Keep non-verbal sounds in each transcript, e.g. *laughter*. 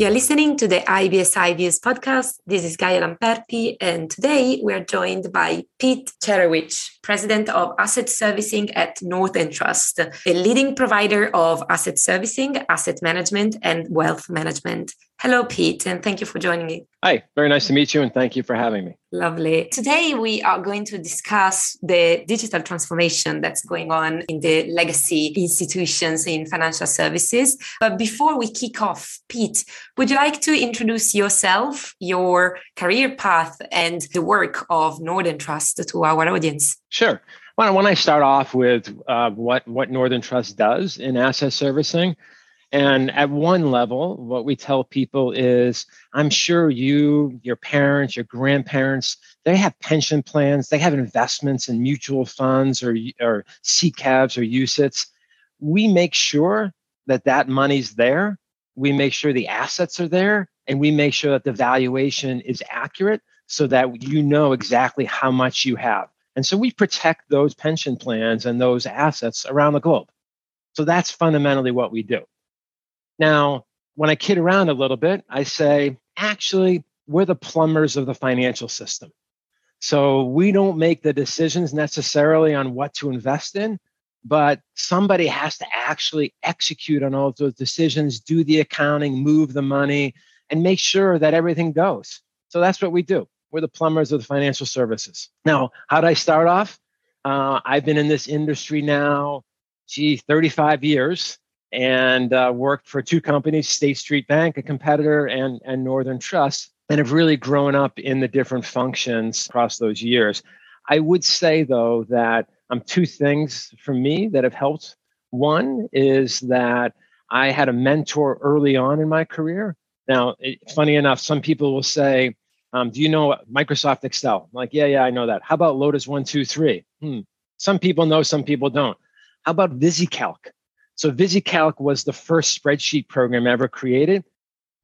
You're listening to the IBSI Views podcast. This is Gaia Lamperti, and today we're joined by Pete Cherecwich, President of Asset Servicing at Northern Trust, a leading provider of asset servicing, asset management, and wealth management. Hello, Pete, and thank you for joining me. Hi, very nice to meet you, and thank you for having me. Lovely. Today, we are going to discuss the digital transformation that's going on in the legacy institutions in financial services. But before we kick off, Pete, would you like to introduce yourself, your career path, and the work of Northern Trust to our audience? Sure. Why don't I start off with uh, what, what Northern Trust does in asset servicing? And at one level, what we tell people is I'm sure you, your parents, your grandparents, they have pension plans, they have investments in mutual funds or, or SICAVs or UCITS. We make sure that that money's there. We make sure the assets are there and we make sure that the valuation is accurate so that you know exactly how much you have. And so we protect those pension plans and those assets around the globe. So that's fundamentally what we do. Now, when I kid around a little bit, I say, actually, we're the plumbers of the financial system. So we don't make the decisions necessarily on what to invest in, but somebody has to actually execute on all of those decisions, do the accounting, move the money, and make sure that everything goes. So that's what we do. We're the plumbers of the financial services. Now, how did I start off? Uh, I've been in this industry now, gee, 35 years and uh, worked for two companies State Street Bank, a competitor, and, and Northern Trust, and have really grown up in the different functions across those years. I would say, though, that um, two things for me that have helped. One is that I had a mentor early on in my career. Now, it, funny enough, some people will say, um, Do you know Microsoft Excel? I'm like, yeah, yeah, I know that. How about Lotus 123? Hmm. Some people know, some people don't. How about VisiCalc? So VisiCalc was the first spreadsheet program ever created.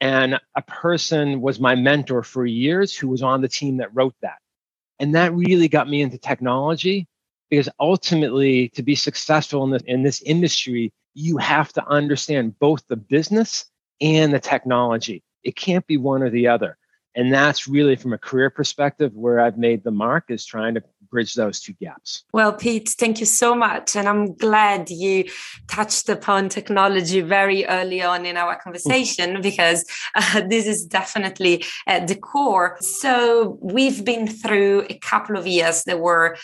And a person was my mentor for years who was on the team that wrote that. And that really got me into technology because ultimately, to be successful in this, in this industry, you have to understand both the business and the technology. It can't be one or the other. And that's really from a career perspective where I've made the mark is trying to bridge those two gaps. Well, Pete, thank you so much. And I'm glad you touched upon technology very early on in our conversation *laughs* because uh, this is definitely at the core. So we've been through a couple of years that were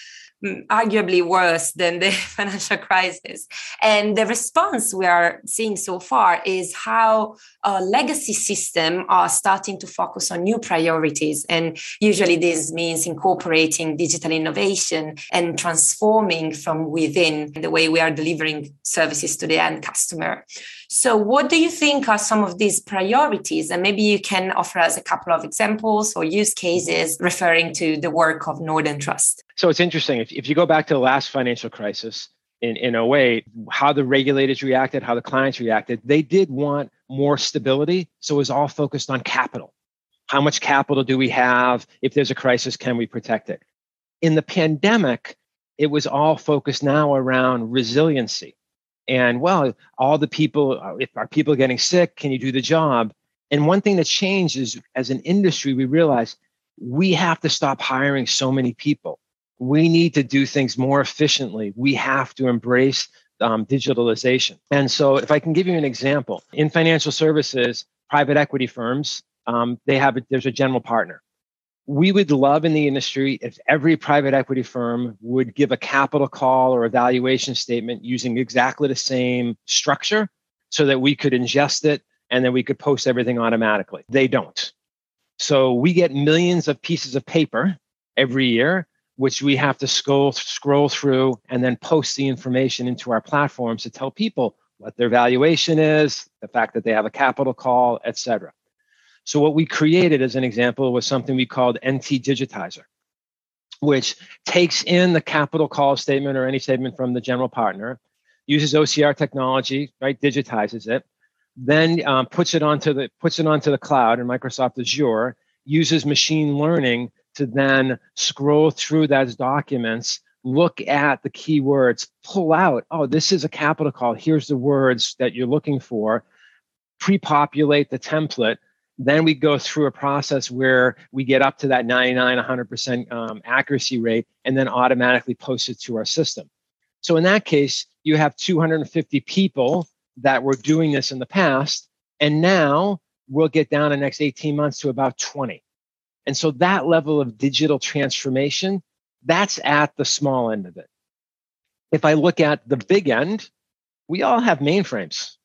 Mm, arguably worse than the *laughs* financial crisis. And the response we are seeing so far is how legacy system are starting to focus on new priorities. And usually this means incorporating digital innovation and transforming from within the way we are delivering services to the end customer. So, what do you think are some of these priorities? And maybe you can offer us a couple of examples or use cases referring to the work of Northern Trust. So, it's interesting. If, if you go back to the last financial crisis, in, in 08, how the regulators reacted, how the clients reacted, they did want more stability. So it was all focused on capital. How much capital do we have? If there's a crisis, can we protect it? In the pandemic, it was all focused now around resiliency. And well, all the people, uh, if are people getting sick, can you do the job? And one thing that changed is as an industry, we realized we have to stop hiring so many people. We need to do things more efficiently. We have to embrace um, digitalization. And so, if I can give you an example, in financial services, private equity firms, um, they have a, there's a general partner. We would love in the industry if every private equity firm would give a capital call or evaluation statement using exactly the same structure so that we could ingest it and then we could post everything automatically. They don't. So we get millions of pieces of paper every year which we have to scroll scroll through and then post the information into our platforms to tell people what their valuation is, the fact that they have a capital call, etc. So what we created as an example was something we called NT Digitizer, which takes in the capital call statement or any statement from the general partner, uses OCR technology, right, digitizes it, then um, puts it onto the puts it onto the cloud in Microsoft Azure, uses machine learning to then scroll through those documents, look at the keywords, pull out, oh, this is a capital call. Here's the words that you're looking for. pre-populate the template then we go through a process where we get up to that 99 100% um, accuracy rate and then automatically post it to our system so in that case you have 250 people that were doing this in the past and now we'll get down in the next 18 months to about 20 and so that level of digital transformation that's at the small end of it if i look at the big end we all have mainframes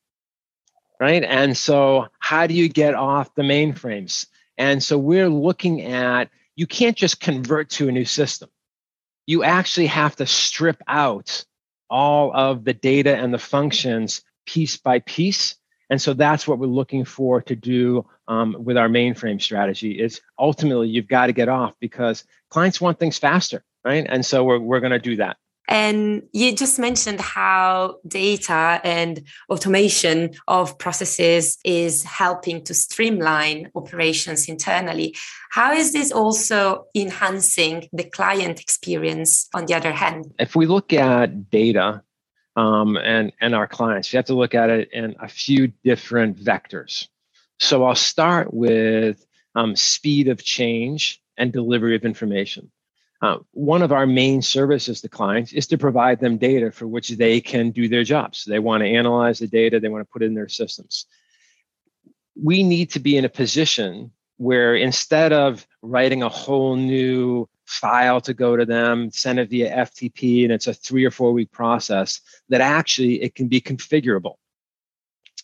right? And so, how do you get off the mainframes? And so, we're looking at you can't just convert to a new system. You actually have to strip out all of the data and the functions piece by piece. And so that's what we're looking for to do um, with our mainframe strategy is ultimately you've got to get off because clients want things faster, right? And so we're, we're going to do that. And you just mentioned how data and automation of processes is helping to streamline operations internally. How is this also enhancing the client experience on the other hand? If we look at data um, and, and our clients, you have to look at it in a few different vectors. So I'll start with um, speed of change and delivery of information. Uh, one of our main services to clients is to provide them data for which they can do their jobs. They want to analyze the data, they want to put it in their systems. We need to be in a position where instead of writing a whole new file to go to them, send it via FTP, and it's a three or four week process, that actually it can be configurable.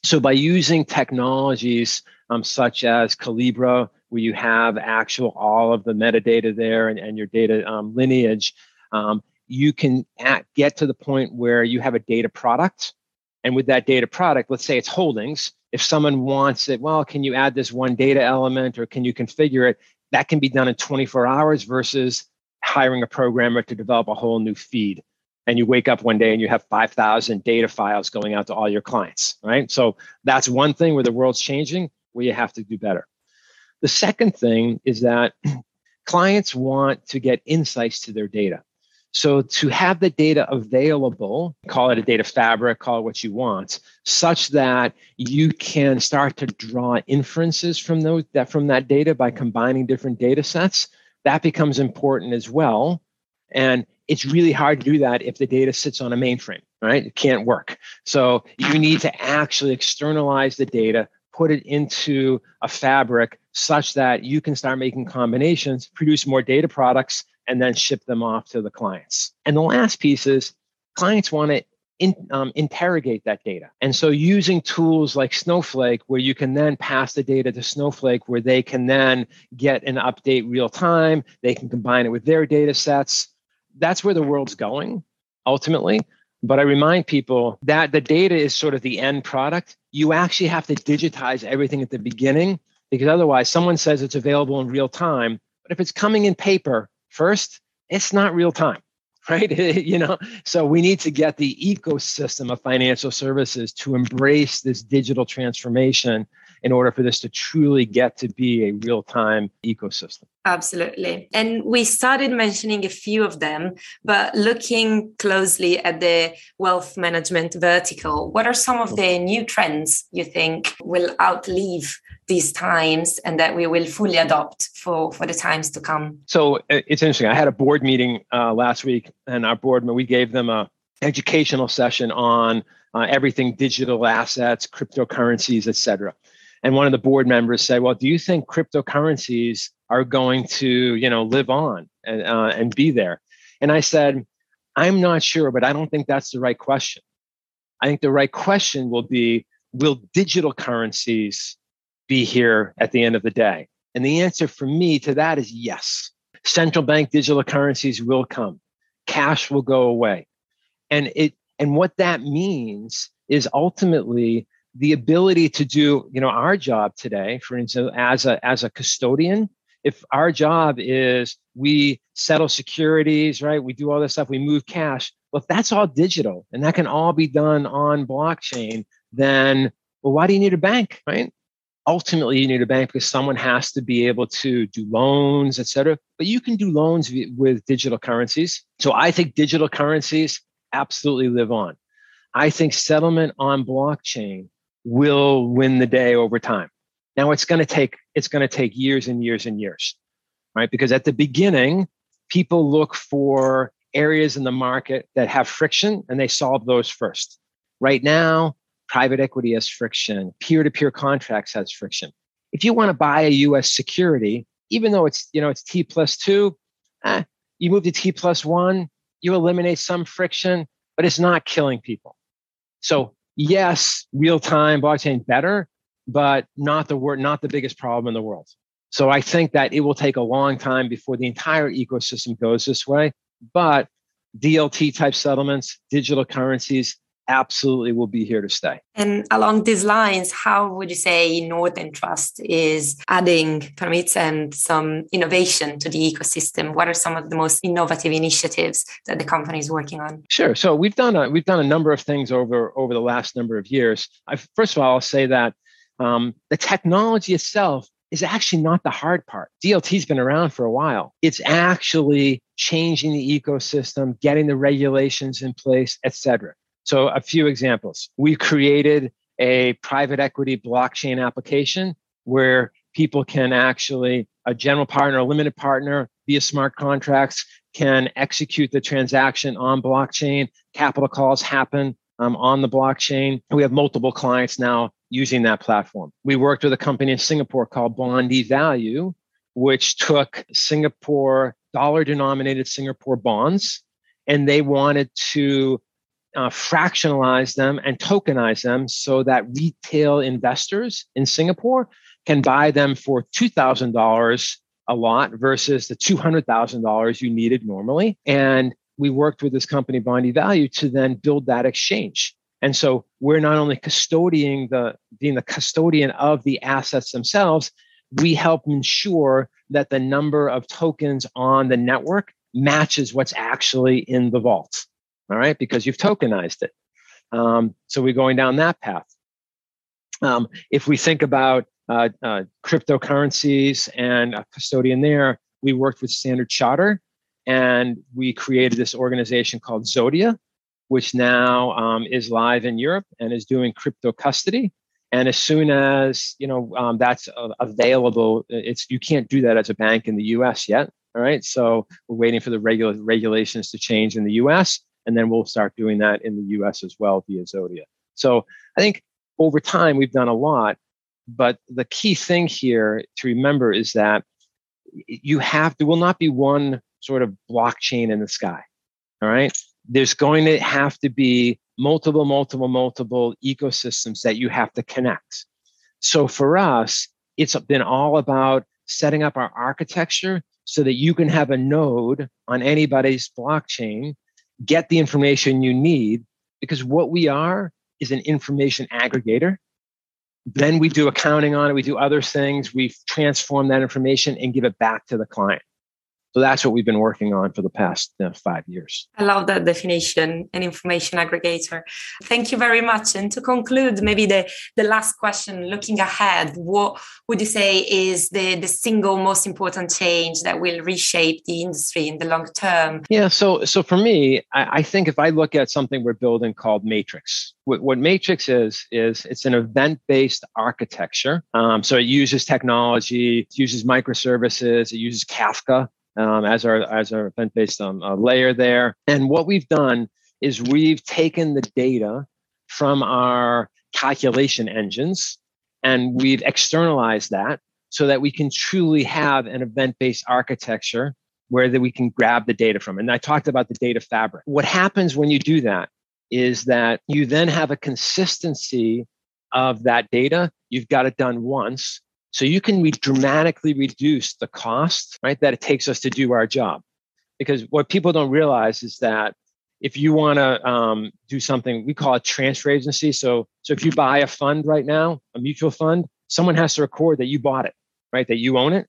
So by using technologies um, such as Collibra, where you have actual all of the metadata there and, and your data um, lineage, um, you can at, get to the point where you have a data product. And with that data product, let's say it's holdings. If someone wants it, well, can you add this one data element or can you configure it? That can be done in 24 hours versus hiring a programmer to develop a whole new feed. And you wake up one day and you have 5,000 data files going out to all your clients, right? So that's one thing where the world's changing, where you have to do better. The second thing is that *clears throat* clients want to get insights to their data. So to have the data available, call it a data fabric, call it what you want, such that you can start to draw inferences from those that from that data by combining different data sets, that becomes important as well. And it's really hard to do that if the data sits on a mainframe, right? It can't work. So you need to actually externalize the data, put it into a fabric such that you can start making combinations, produce more data products, and then ship them off to the clients. And the last piece is clients want to in, um, interrogate that data. And so using tools like Snowflake, where you can then pass the data to Snowflake, where they can then get an update real time, they can combine it with their data sets. That's where the world's going ultimately. But I remind people that the data is sort of the end product. You actually have to digitize everything at the beginning because otherwise someone says it's available in real time but if it's coming in paper first it's not real time *laughs* right? *laughs* You know so we need to get the ecosystem of financial services to embrace this digital transformation in order for this to truly get to be a real time ecosystem. Absolutely. And we started mentioning a few of them, but looking closely at the wealth management vertical, what are some of the new trends you think will outlive these times and that we will fully adopt for, for the times to come? So it's interesting. I had a board meeting uh, last week, and our board, we gave them a educational session on uh, everything digital assets, cryptocurrencies, et cetera and one of the board members said, "Well, do you think cryptocurrencies are going to, you know, live on and uh, and be there?" And I said, "I'm not sure, but I don't think that's the right question. I think the right question will be, will digital currencies be here at the end of the day?" And the answer for me to that is yes. Central bank digital currencies will come. Cash will go away. And it and what that means is ultimately the ability to do you know our job today for instance as a as a custodian if our job is we settle securities right we do all this stuff we move cash well if that's all digital and that can all be done on blockchain then well why do you need a bank right? Ultimately you need a bank because someone has to be able to do loans et cetera but you can do loans with digital currencies. So i think digital currencies absolutely live on. I think settlement on blockchain will win the day over time. Now it's going to take it's going to take years and years and years, right? Because at the beginning, people look for areas in the market that have friction and they solve those first. Right now, private equity has friction, peer-to-peer contracts has friction. If you want to buy a US security, even though it's you know it's T plus two, eh, you move to T plus one, you eliminate some friction, but it's not killing people. So yes, real time blockchain better, but not the word, not the biggest problem in the world. So I think that it will take a long time before the entire ecosystem goes this way. But DLT type settlements, digital currencies, absolutely will be here to stay. And along these lines, how would you say Northern Trust is adding permits and some innovation to the ecosystem? What are some of the most innovative initiatives that the company is working on? Sure. So we've done a, we've done a number of things over over the last number of years. I, first of all, I'll say that um, the technology itself is actually not the hard part. DLT's been around for a while. It's actually changing the ecosystem, getting the regulations in place, et cetera. So, a few examples. We created a private equity blockchain application where people can actually, a general partner, a limited partner via smart contracts can execute the transaction on blockchain. Capital calls happen um, on the blockchain. We have multiple clients now using that platform. We worked with a company in Singapore called BondEvalue, which took Singapore dollar denominated Singapore bonds and they wanted to uh, fractionalize them and tokenize them so that retail investors in Singapore can buy them for $2,000 a lot versus the $200,000 you needed normally. And we worked with this company, BondEvalue, to then build that exchange. And so we're not only custodying the being the custodian of the assets themselves, we help ensure that the number of tokens on the network matches what's actually in the vault all right, because you've tokenized it. Um, so we're going down that path. Um, if we think about uh, uh, cryptocurrencies and a custodian there, we worked with Standard Charter and we created this organization called Zodia, which now um, is live in Europe and is doing crypto custody. And as soon as you know um, that's uh, available, it's you can't do that as a bank in the U.S. yet. All right, so we're waiting for the regula- regulations to change in the U.S. And then we'll start doing that in the US as well via Zodia. So I think over time we've done a lot, but the key thing here to remember is that you have there will not be one sort of blockchain in the sky. All right. There's going to have to be multiple, multiple, multiple ecosystems that you have to connect. So for us, it's been all about setting up our architecture so that you can have a node on anybody's blockchain get the information you need because what we are is an information aggregator. Then we do accounting on it, we do other things, we transform that information and give it back to the client. So that's what we've been working on for the past uh, five years. I love that definition, an information aggregator. Thank you very much. And to conclude, maybe the, the last question, looking ahead, what would you say is the, the single most important change that will reshape the industry in the long term? Yeah, so so for me, I, I think if I look at something we're building called Matrix, what, what Matrix is, is it's an event-based architecture. Um, so it uses technology, it uses microservices, it uses Kafka um, as our as our event based um, uh, layer there. And what we've done is we've taken the data from our calculation engines and we've externalized that so that we can truly have an event based architecture where that we can grab the data from. And I talked about the data fabric. What happens when you do that is that you then have a consistency of that data. You've got it done once so you can re- dramatically reduce the cost, right, that it takes us to do our job. Because what people don't realize is that if you want to um, do something, we call it transfer agency. So, so if you buy a fund right now, a mutual fund, someone has to record that you bought it, right, that you own it.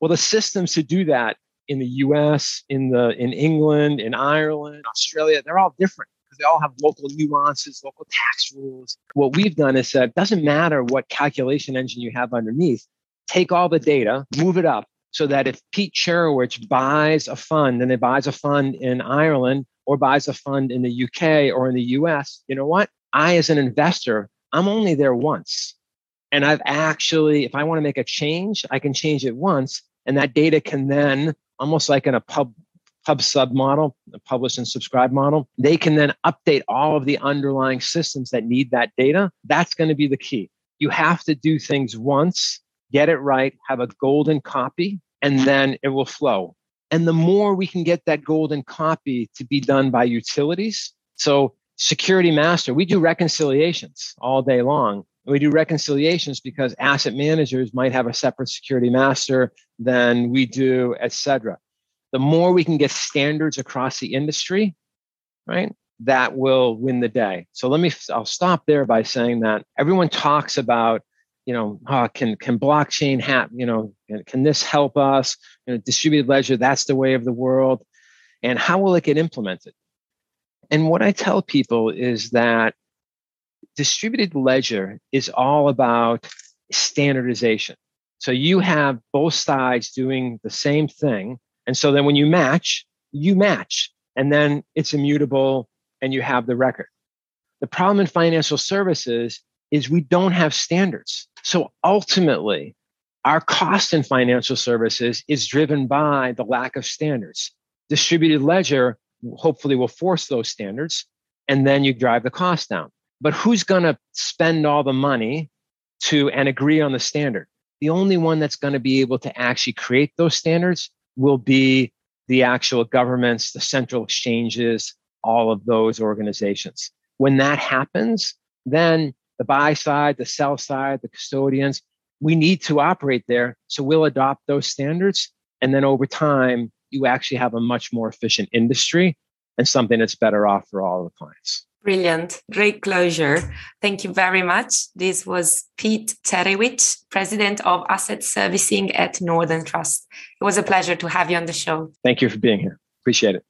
Well, the systems to do that in the U.S., in the in England, in Ireland, Australia, they're all different because they all have local nuances, local tax rules. What we've done is said, doesn't matter what calculation engine you have underneath, take all the data, move it up so that if Pete Cherecwich buys a fund and it buys a fund in Ireland or buys a fund in the UK or in the US, you know what? I, as an investor, I'm only there once. And I've actually, if I want to make a change, I can change it once. And that data can then, almost like in a pub pub sub model, a publish and subscribe model, they can then update all of the underlying systems that need that data. That's going to be the key. You have to do things once, get it right, have a golden copy, and then it will flow. And the more we can get that golden copy to be done by utilities. So, security master, we do reconciliations all day long. We do reconciliations because asset managers might have a separate security master than we do, et cetera the more we can get standards across the industry, right? That will win the day. So let me, I'll stop there by saying that everyone talks about, you know, oh, can can blockchain have, you know, can this help us? You know, distributed ledger, that's the way of the world. And how will it get implemented? And what I tell people is that distributed ledger is all about standardization. So you have both sides doing the same thing and so then when you match, you match, and then it's immutable and you have the record. The problem in financial services is we don't have standards. So ultimately, our cost in financial services is driven by the lack of standards. Distributed ledger hopefully will force those standards, and then you drive the cost down. But who's going to spend all the money to and agree on the standard? The only one that's going to be able to actually create those standards will be the actual governments, the central exchanges, all of those organizations. When that happens, then the buy side, the sell side, the custodians, we need to operate there. So we'll adopt those standards. And then over time, you actually have a much more efficient industry and something that's better off for all the clients. Brilliant. Great closure. Thank you very much. This was Pete Cherecwich, President of Asset Servicing at Northern Trust. It was a pleasure to have you on the show. Thank you for being here. Appreciate it.